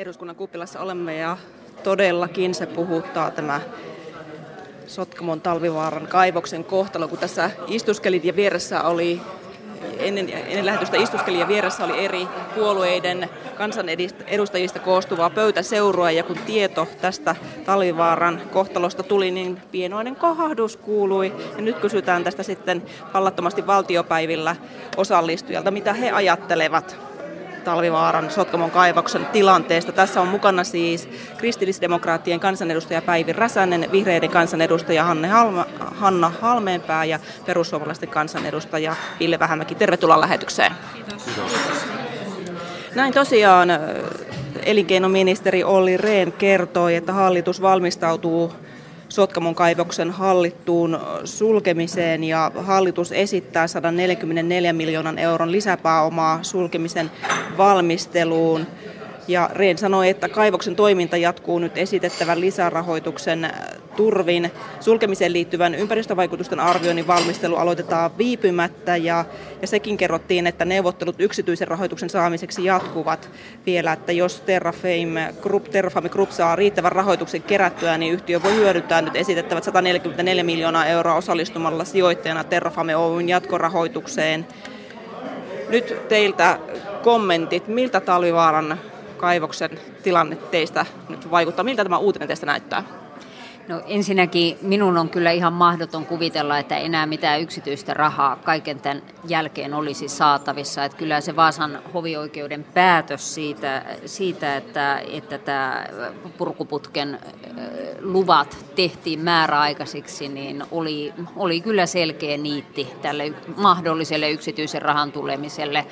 eduskunnan kuppilassa olemme ja todellakin se puhuttaa tämä Sotkamon talvivaaran kaivoksen kohtalo, kun tässä istuskelit ja vieressä oli ennen, ennen lähetystä istuskelin ja vieressä oli eri puolueiden kansanedustajista koostuvaa pöytäseuroa ja kun tieto tästä Talvivaaran kohtalosta tuli, niin pienoinen kohahdus kuului. Ja nyt kysytään tästä sitten pallattomasti valtiopäivillä osallistujalta, mitä he ajattelevat Talvivaaran Sotkamon kaivoksen tilanteesta. Tässä on mukana siis kristillisdemokraattien kansanedustaja Päivi Räsänen, vihreiden kansanedustaja Hanne Halma, Hanna Halmeenpää ja perussuomalaisten kansanedustaja Ville Vähämäki. Tervetuloa lähetykseen. Kiitos. Näin tosiaan elinkeinoministeri Olli Rehn kertoi, että hallitus valmistautuu Sotkamon kaivoksen hallittuun sulkemiseen ja hallitus esittää 144 miljoonan euron lisäpääomaa sulkemisen valmisteluun. Ja Rehn sanoi, että kaivoksen toiminta jatkuu nyt esitettävän lisärahoituksen turvin. Sulkemiseen liittyvän ympäristövaikutusten arvioinnin valmistelu aloitetaan viipymättä ja, ja sekin kerrottiin, että neuvottelut yksityisen rahoituksen saamiseksi jatkuvat vielä, että jos Terrafame Group, Terrafame Group saa riittävän rahoituksen kerättyä, niin yhtiö voi hyödyntää nyt esitettävät 144 miljoonaa euroa osallistumalla sijoittajana Terrafame Oyn jatkorahoitukseen. Nyt teiltä kommentit, miltä Talvivaaran kaivoksen tilanne teistä nyt vaikuttaa? Miltä tämä uutinen teistä näyttää? No ensinnäkin minun on kyllä ihan mahdoton kuvitella, että enää mitään yksityistä rahaa kaiken tämän jälkeen olisi saatavissa. Että kyllä se Vaasan hovioikeuden päätös siitä, siitä että, että tämä purkuputken luvat tehtiin määräaikaisiksi, niin oli, oli kyllä selkeä niitti tälle mahdolliselle yksityisen rahan tulemiselle.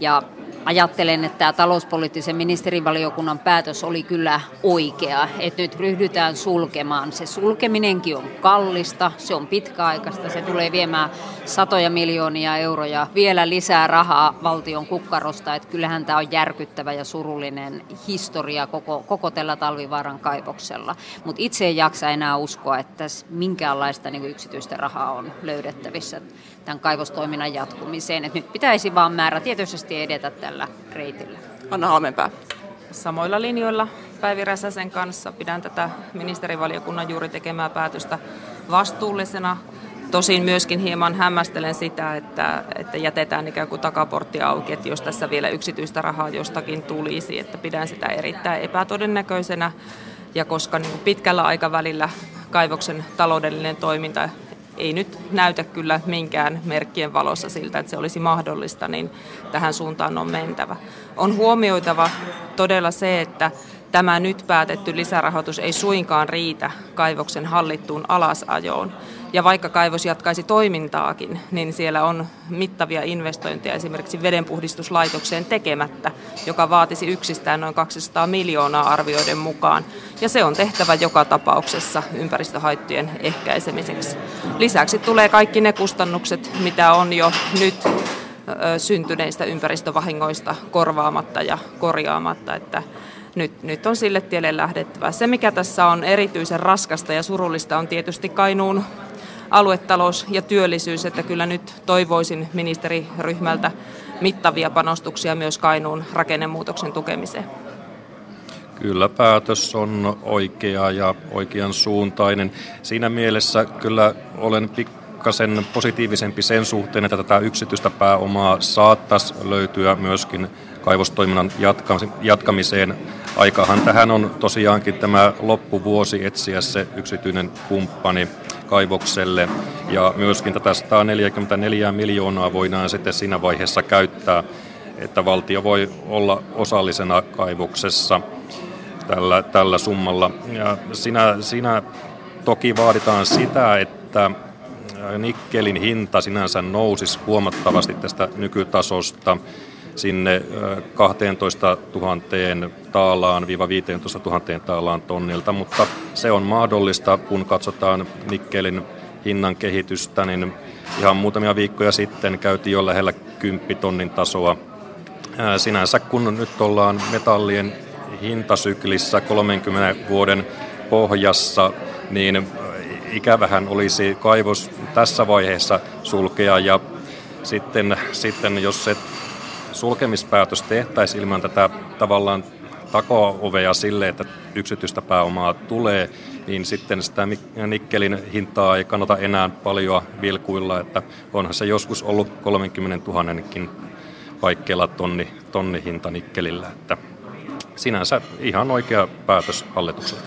Ja ajattelen, että tämä talouspoliittisen ministerivaliokunnan päätös oli kyllä oikea, että nyt ryhdytään sulkemaan. Se sulkeminenkin on kallista, se on pitkäaikaista, se tulee viemään satoja miljoonia euroja, vielä lisää rahaa valtion kukkarosta, että kyllähän tämä on järkyttävä ja surullinen historia koko, koko tällä talvivaaran kaivoksella. Mutta itse en jaksa enää uskoa, että minkäänlaista niin yksityistä rahaa on löydettävissä tämän kaivostoiminnan jatkumiseen. Et nyt pitäisi vaan määrätietoisesti edetä tällä reitillä. Anna Halmenpää. Samoilla linjoilla Päivi Räsäsen kanssa pidän tätä ministerivaliokunnan juuri tekemää päätöstä vastuullisena. Tosin myöskin hieman hämmästelen sitä, että, että jätetään ikään kuin takaportti auki, että jos tässä vielä yksityistä rahaa jostakin tulisi, että pidän sitä erittäin epätodennäköisenä. Ja koska niin pitkällä aikavälillä kaivoksen taloudellinen toiminta ei nyt näytä kyllä minkään merkkien valossa siltä, että se olisi mahdollista, niin tähän suuntaan on mentävä. On huomioitava todella se, että tämä nyt päätetty lisärahoitus ei suinkaan riitä kaivoksen hallittuun alasajoon. Ja vaikka kaivos jatkaisi toimintaakin, niin siellä on mittavia investointeja esimerkiksi vedenpuhdistuslaitokseen tekemättä, joka vaatisi yksistään noin 200 miljoonaa arvioiden mukaan. Ja se on tehtävä joka tapauksessa ympäristöhaittojen ehkäisemiseksi. Lisäksi tulee kaikki ne kustannukset, mitä on jo nyt syntyneistä ympäristövahingoista korvaamatta ja korjaamatta, että nyt, nyt on sille tielle lähdettävä. Se, mikä tässä on erityisen raskasta ja surullista, on tietysti Kainuun aluetalous ja työllisyys, että kyllä nyt toivoisin ministeriryhmältä mittavia panostuksia myös Kainuun rakennemuutoksen tukemiseen. Kyllä päätös on oikea ja oikean suuntainen. Siinä mielessä kyllä olen pikkasen positiivisempi sen suhteen, että tätä yksityistä pääomaa saattaisi löytyä myöskin kaivostoiminnan jatkamiseen. Aikahan tähän on tosiaankin tämä loppuvuosi etsiä se yksityinen kumppani kaivokselle ja myöskin tätä 144 miljoonaa voidaan sitten siinä vaiheessa käyttää, että valtio voi olla osallisena kaivoksessa tällä, tällä summalla. Ja siinä, siinä toki vaaditaan sitä, että nikkelin hinta sinänsä nousisi huomattavasti tästä nykytasosta sinne 12 000 taalaan, viiva 15 000 taalaan tonnilta, mutta se on mahdollista, kun katsotaan nikkelin hinnan kehitystä, niin ihan muutamia viikkoja sitten käytiin jo lähellä 10 tonnin tasoa. Sinänsä kun nyt ollaan metallien hintasyklissä 30 vuoden pohjassa, niin ikävähän olisi kaivos tässä vaiheessa sulkea ja sitten, sitten jos se sulkemispäätös tehtäisiin ilman tätä tavallaan ovea sille, että yksityistä pääomaa tulee, niin sitten sitä nikkelin hintaa ei kannata enää paljon vilkuilla, että onhan se joskus ollut 30 000 paikkeilla tonni, tonni hinta nikkelillä, että sinänsä ihan oikea päätös hallitukselta.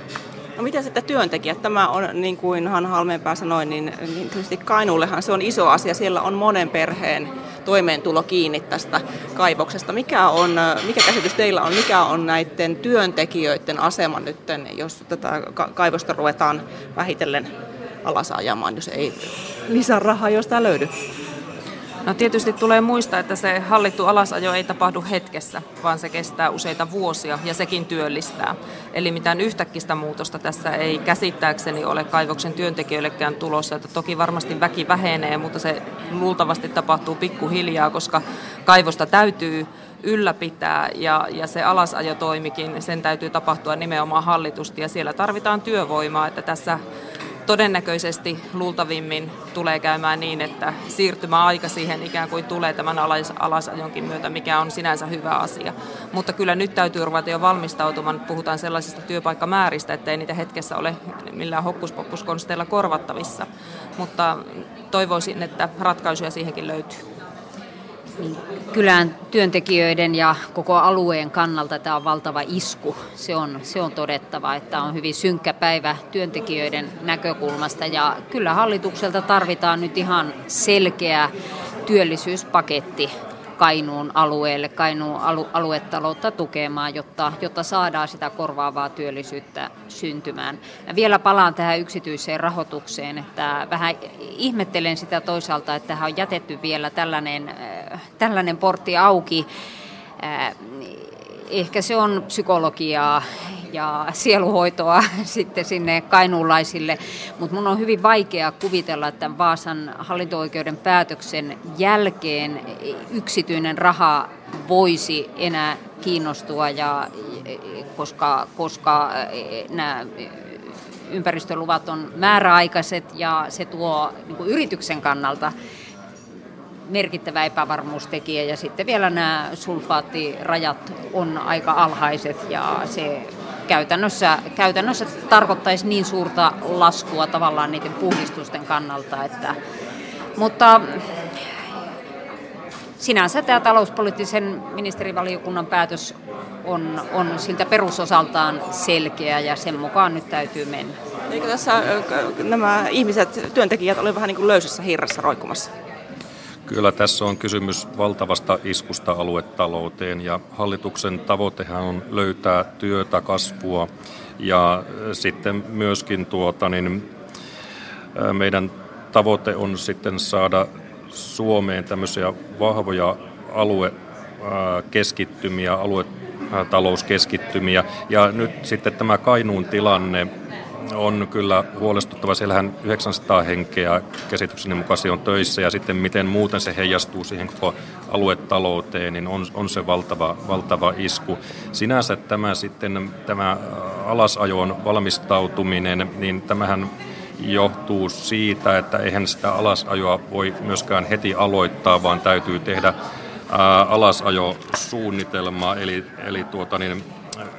No mitä sitten työntekijät? Tämä on, niin kuin Hanna Halmeenpää sanoi, niin, niin tietysti Kainuullehan se on iso asia. Siellä on monen perheen toimeentulo kiinni tästä kaivoksesta. Mikä, on, mikä käsitys teillä on? Mikä on näiden työntekijöiden asema nyt, jos tätä kaivosta ruvetaan vähitellen alasajamaan, jos ei lisää rahaa jostain löydy? No tietysti tulee muistaa, että se hallittu alasajo ei tapahdu hetkessä, vaan se kestää useita vuosia ja sekin työllistää. Eli mitään yhtäkkistä muutosta tässä ei käsittääkseni ole kaivoksen työntekijöillekään tulossa. Että toki varmasti väki vähenee, mutta se luultavasti tapahtuu pikkuhiljaa, koska kaivosta täytyy ylläpitää ja, ja se alasajotoimikin, sen täytyy tapahtua nimenomaan hallitusti ja siellä tarvitaan työvoimaa, että tässä todennäköisesti luultavimmin tulee käymään niin, että siirtymäaika siihen ikään kuin tulee tämän alas, alasajonkin myötä, mikä on sinänsä hyvä asia. Mutta kyllä nyt täytyy ruveta jo valmistautumaan, puhutaan sellaisista työpaikkamääristä, että ei niitä hetkessä ole millään hokkuspokkuskonsteilla korvattavissa. Mutta toivoisin, että ratkaisuja siihenkin löytyy niin kylän työntekijöiden ja koko alueen kannalta tämä on valtava isku. Se on, se on todettava, että on hyvin synkkä päivä työntekijöiden näkökulmasta ja kyllä hallitukselta tarvitaan nyt ihan selkeä työllisyyspaketti Kainuun alueelle, Kainuun alu, aluetaloutta tukemaan, jotta, jotta saadaan sitä korvaavaa työllisyyttä syntymään. Ja vielä palaan tähän yksityiseen rahoitukseen, että vähän ihmettelen sitä toisaalta, että tähän on jätetty vielä tällainen, äh, tällainen portti auki. Äh, ehkä se on psykologiaa ja sieluhoitoa sitten sinne kainuulaisille, mutta mun on hyvin vaikea kuvitella, että Vaasan hallinto-oikeuden päätöksen jälkeen yksityinen raha voisi enää kiinnostua, ja, koska, koska nämä ympäristöluvat on määräaikaiset ja se tuo niin yrityksen kannalta merkittävä epävarmuustekijä. Ja sitten vielä nämä sulfaattirajat on aika alhaiset ja se käytännössä, käytännössä tarkoittaisi niin suurta laskua tavallaan niiden puhdistusten kannalta, että, mutta sinänsä tämä talouspoliittisen ministerivaliokunnan päätös on, on siltä perusosaltaan selkeä ja sen mukaan nyt täytyy mennä. Eikö tässä nämä ihmiset, työntekijät, ole vähän niin kuin löysässä hirressä roikkumassa? Kyllä tässä on kysymys valtavasta iskusta aluetalouteen ja hallituksen tavoitehan on löytää työtä, kasvua ja sitten myöskin tuota, niin, meidän tavoite on sitten saada Suomeen tämmöisiä vahvoja aluekeskittymiä, aluetalouskeskittymiä. Ja nyt sitten tämä Kainuun tilanne on kyllä huolestuttava. Siellähän 900 henkeä käsitykseni mukaan on töissä ja sitten miten muuten se heijastuu siihen koko aluetalouteen, niin on, on se valtava, valtava isku. Sinänsä tämä sitten tämä alasajoon valmistautuminen, niin tämähän johtuu siitä, että eihän sitä alasajoa voi myöskään heti aloittaa, vaan täytyy tehdä alasajosuunnitelma, eli, eli tuota niin,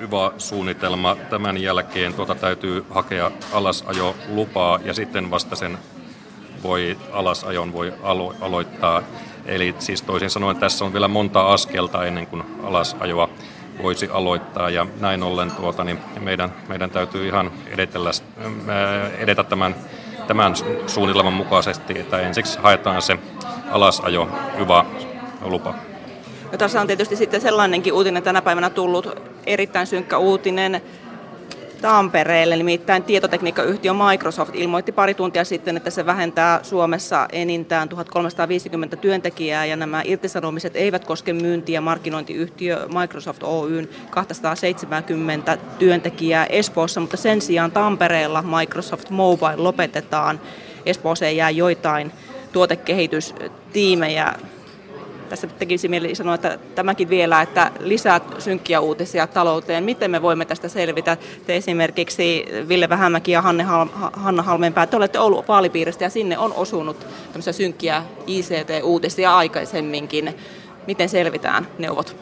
YVA-suunnitelma. Tämän jälkeen tuota täytyy hakea alasajo lupaa ja sitten vasta sen voi, alasajon voi alo- aloittaa. Eli siis toisin sanoen tässä on vielä monta askelta ennen kuin alasajoa voisi aloittaa ja näin ollen tuota, niin meidän, meidän täytyy ihan edetellä, edetä tämän, tämän suunnitelman mukaisesti, että ensiksi haetaan se alasajo hyvä lupa. Ja tässä on tietysti sitten sellainenkin uutinen tänä päivänä tullut, erittäin synkkä uutinen Tampereelle, nimittäin tietotekniikkayhtiö Microsoft ilmoitti pari tuntia sitten, että se vähentää Suomessa enintään 1350 työntekijää ja nämä irtisanomiset eivät koske myynti- ja markkinointiyhtiö Microsoft Oyn 270 työntekijää Espoossa, mutta sen sijaan Tampereella Microsoft Mobile lopetetaan. Espooseen jää joitain tuotekehitystiimejä tässä tekisi mieli sanoa, että tämäkin vielä, että lisää synkkiä uutisia talouteen. Miten me voimme tästä selvitä? Te esimerkiksi Ville Vähämäki ja Hanne Hal- Hanna Halmeenpää, te olette ollut vaalipiiristä ja sinne on osunut tämmöisiä synkkiä ICT-uutisia aikaisemminkin. Miten selvitään neuvot?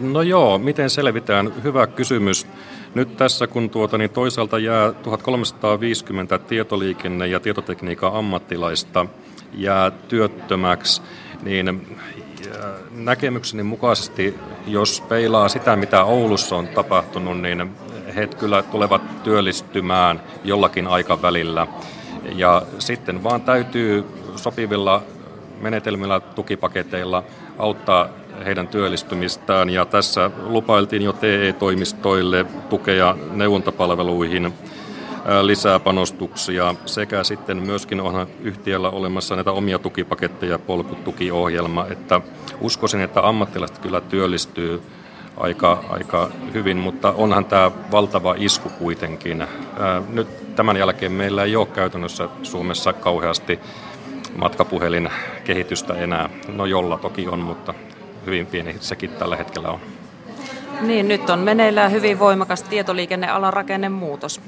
No joo, miten selvitään? Hyvä kysymys. Nyt tässä kun tuota, niin toisaalta jää 1350 tietoliikenne- ja tietotekniikan ammattilaista jää työttömäksi, niin näkemykseni mukaisesti, jos peilaa sitä, mitä Oulussa on tapahtunut, niin he kyllä tulevat työllistymään jollakin aikavälillä. Ja sitten vaan täytyy sopivilla menetelmillä, tukipaketeilla auttaa heidän työllistymistään. Ja tässä lupailtiin jo TE-toimistoille tukea neuvontapalveluihin, lisää panostuksia sekä sitten myöskin on yhtiöllä olemassa näitä omia tukipaketteja, polkutukiohjelma, että uskoisin, että ammattilaiset kyllä työllistyy aika, aika hyvin, mutta onhan tämä valtava isku kuitenkin. Nyt tämän jälkeen meillä ei ole käytännössä Suomessa kauheasti matkapuhelin kehitystä enää. No jolla toki on, mutta hyvin pieni sekin tällä hetkellä on. Niin, nyt on meneillään hyvin voimakas tietoliikennealan rakennemuutos.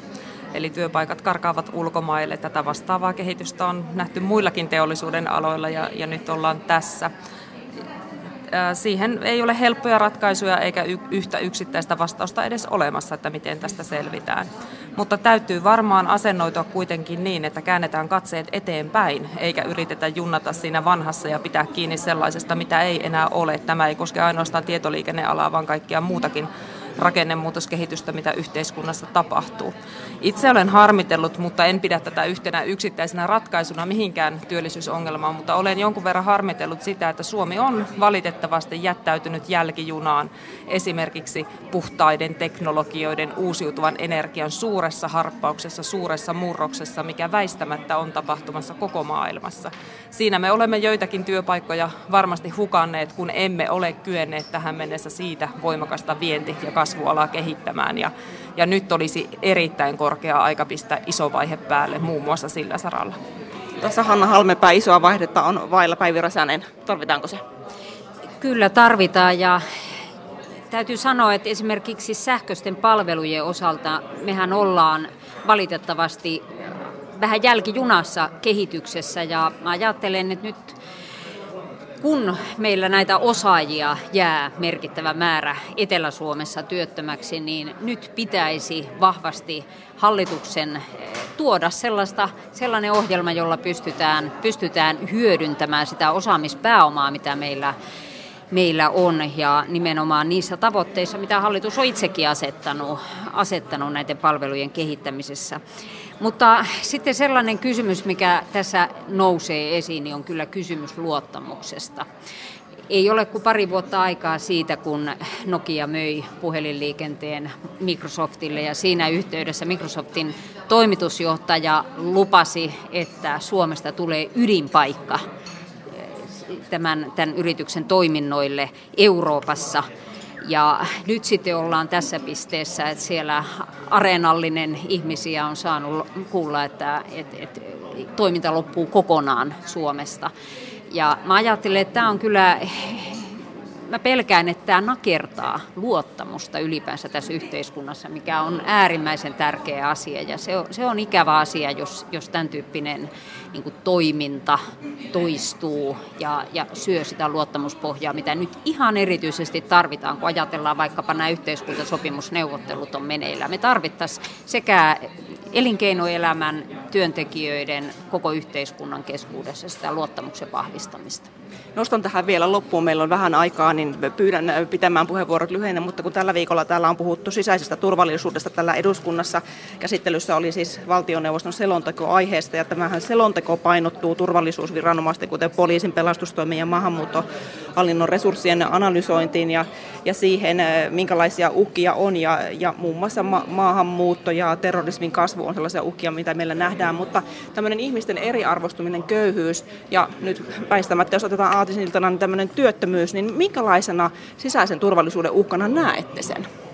Eli työpaikat karkaavat ulkomaille. Tätä vastaavaa kehitystä on nähty muillakin teollisuuden aloilla ja, ja nyt ollaan tässä siihen ei ole helppoja ratkaisuja eikä yhtä yksittäistä vastausta edes olemassa, että miten tästä selvitään. Mutta täytyy varmaan asennoitua kuitenkin niin, että käännetään katseet eteenpäin, eikä yritetä junnata siinä vanhassa ja pitää kiinni sellaisesta, mitä ei enää ole. Tämä ei koske ainoastaan tietoliikennealaa, vaan kaikkia muutakin rakennemuutoskehitystä, mitä yhteiskunnassa tapahtuu. Itse olen harmitellut, mutta en pidä tätä yhtenä yksittäisenä ratkaisuna mihinkään työllisyysongelmaan, mutta olen jonkun verran harmitellut sitä, että Suomi on valitettavasti jättäytynyt jälkijunaan esimerkiksi puhtaiden teknologioiden, uusiutuvan energian suuressa harppauksessa, suuressa murroksessa, mikä väistämättä on tapahtumassa koko maailmassa. Siinä me olemme joitakin työpaikkoja varmasti hukanneet, kun emme ole kyenneet tähän mennessä siitä voimakasta vienti- ja kasvualaa kehittämään. Ja, ja nyt olisi erittäin korkea aika pistää iso vaihe päälle muun muassa sillä saralla. Tässä Hanna Halmepää isoa vaihdetta on vailla Päivi Räsänen. Tarvitaanko se? Kyllä tarvitaan ja täytyy sanoa, että esimerkiksi sähköisten palvelujen osalta mehän ollaan valitettavasti vähän jälkijunassa kehityksessä ja mä ajattelen, että nyt kun meillä näitä osaajia jää merkittävä määrä Etelä-Suomessa työttömäksi, niin nyt pitäisi vahvasti hallituksen eh, tuoda sellaista, sellainen ohjelma, jolla pystytään, pystytään hyödyntämään sitä osaamispääomaa, mitä meillä meillä on ja nimenomaan niissä tavoitteissa, mitä hallitus on itsekin asettanut, asettanut näiden palvelujen kehittämisessä. Mutta sitten sellainen kysymys, mikä tässä nousee esiin, niin on kyllä kysymys luottamuksesta. Ei ole kuin pari vuotta aikaa siitä, kun Nokia möi puhelinliikenteen Microsoftille ja siinä yhteydessä Microsoftin toimitusjohtaja lupasi, että Suomesta tulee ydinpaikka tämän, tämän yrityksen toiminnoille Euroopassa – ja nyt sitten ollaan tässä pisteessä, että siellä areenallinen ihmisiä on saanut kuulla, että, että, että toiminta loppuu kokonaan Suomesta. Ja mä ajattelen, että tämä on kyllä mä pelkään, että tämä nakertaa luottamusta ylipäänsä tässä yhteiskunnassa, mikä on äärimmäisen tärkeä asia. Ja se on, se on ikävä asia, jos, jos tämän tyyppinen niin kuin toiminta toistuu ja, ja syö sitä luottamuspohjaa, mitä nyt ihan erityisesti tarvitaan, kun ajatellaan vaikkapa nämä yhteiskuntasopimusneuvottelut on meneillä. Me tarvittaisiin sekä elinkeinoelämän, työntekijöiden, koko yhteiskunnan keskuudessa sitä luottamuksen vahvistamista. Nostan tähän vielä loppuun, meillä on vähän aikaa, niin pyydän pitämään puheenvuorot lyhyenä, mutta kun tällä viikolla täällä on puhuttu sisäisestä turvallisuudesta tällä eduskunnassa, käsittelyssä oli siis valtioneuvoston selonteko aiheesta, ja tämähän selonteko painottuu turvallisuusviranomaisten, kuten poliisin, pelastustoimen ja maahanmuuttohallinnon resurssien analysointiin ja, ja siihen, minkälaisia uhkia on, ja, ja muun muassa ma- maahanmuutto ja terrorismin kasvu on sellaisia uhkia, mitä meillä nähdään, mutta tämmöinen ihmisten eriarvostuminen, köyhyys ja nyt väistämättä, jos otetaan aatisiltana niin tämmöinen työttömyys, niin minkälaisena sisäisen turvallisuuden uhkana näette sen?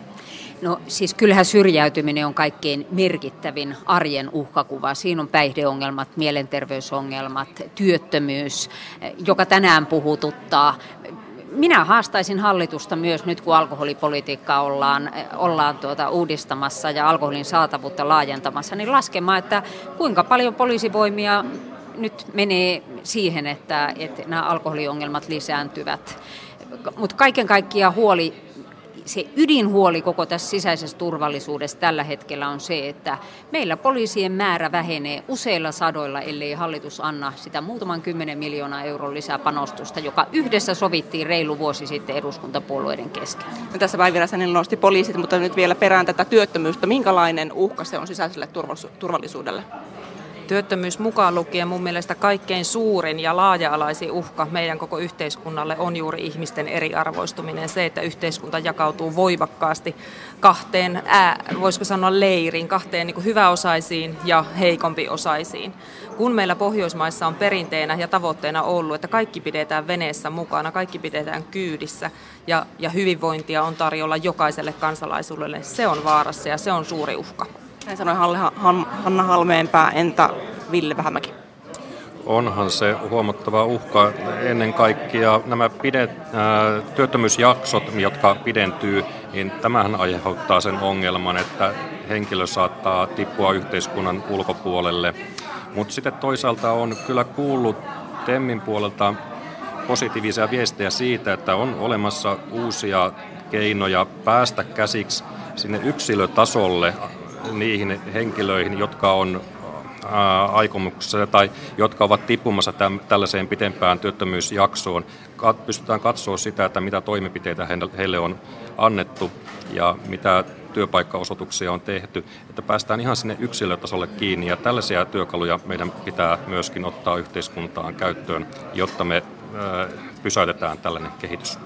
No siis kyllähän syrjäytyminen on kaikkein merkittävin arjen uhkakuva. Siinä on päihdeongelmat, mielenterveysongelmat, työttömyys, joka tänään puhututtaa. Minä haastaisin hallitusta myös nyt, kun alkoholipolitiikkaa ollaan, ollaan tuota uudistamassa ja alkoholin saatavuutta laajentamassa, niin laskemaan, että kuinka paljon poliisivoimia nyt menee siihen, että, että nämä alkoholiongelmat lisääntyvät. Mutta kaiken kaikkiaan huoli se ydinhuoli koko tässä sisäisessä turvallisuudessa tällä hetkellä on se, että meillä poliisien määrä vähenee useilla sadoilla, ellei hallitus anna sitä muutaman kymmenen miljoonaa euron lisää panostusta, joka yhdessä sovittiin reilu vuosi sitten eduskuntapuolueiden kesken. No tässä Päivi nosti poliisit, mutta nyt vielä perään tätä työttömyyttä. Minkälainen uhka se on sisäiselle turvallisuudelle? Työttömyys mukaan lukien mun mielestä kaikkein suurin ja laaja-alaisin uhka meidän koko yhteiskunnalle on juuri ihmisten eriarvoistuminen. Se, että yhteiskunta jakautuu voimakkaasti kahteen, ää, voisiko sanoa leirin, kahteen niin hyväosaisiin ja heikompiosaisiin. Kun meillä Pohjoismaissa on perinteenä ja tavoitteena ollut, että kaikki pidetään veneessä mukana, kaikki pidetään kyydissä ja, ja hyvinvointia on tarjolla jokaiselle kansalaisuudelle, se on vaarassa ja se on suuri uhka. Näin sanoi Hanna Halmeenpää, entä Ville Vähämäki? Onhan se huomattava uhka. Ennen kaikkea nämä pidet, ää, työttömyysjaksot, jotka pidentyy, niin tämähän aiheuttaa sen ongelman, että henkilö saattaa tippua yhteiskunnan ulkopuolelle. Mutta sitten toisaalta on kyllä kuullut Temmin puolelta positiivisia viestejä siitä, että on olemassa uusia keinoja päästä käsiksi sinne yksilötasolle niihin henkilöihin, jotka on aikomuksessa tai jotka ovat tippumassa tällaiseen pitempään työttömyysjaksoon. Pystytään katsoa sitä, että mitä toimenpiteitä heille on annettu ja mitä työpaikkaosoituksia on tehty, että päästään ihan sinne yksilötasolle kiinni ja tällaisia työkaluja meidän pitää myöskin ottaa yhteiskuntaan käyttöön, jotta me pysäytetään tällainen kehitys.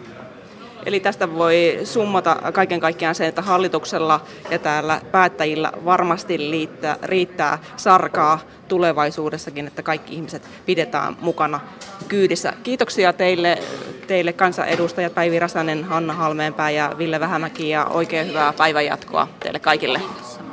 Eli tästä voi summata kaiken kaikkiaan se, että hallituksella ja täällä päättäjillä varmasti riittää, riittää sarkaa tulevaisuudessakin, että kaikki ihmiset pidetään mukana kyydissä. Kiitoksia teille, teille kansanedustajat Päivi Rasanen, Hanna Halmeenpää ja Ville Vähämäki ja oikein hyvää päivänjatkoa teille kaikille.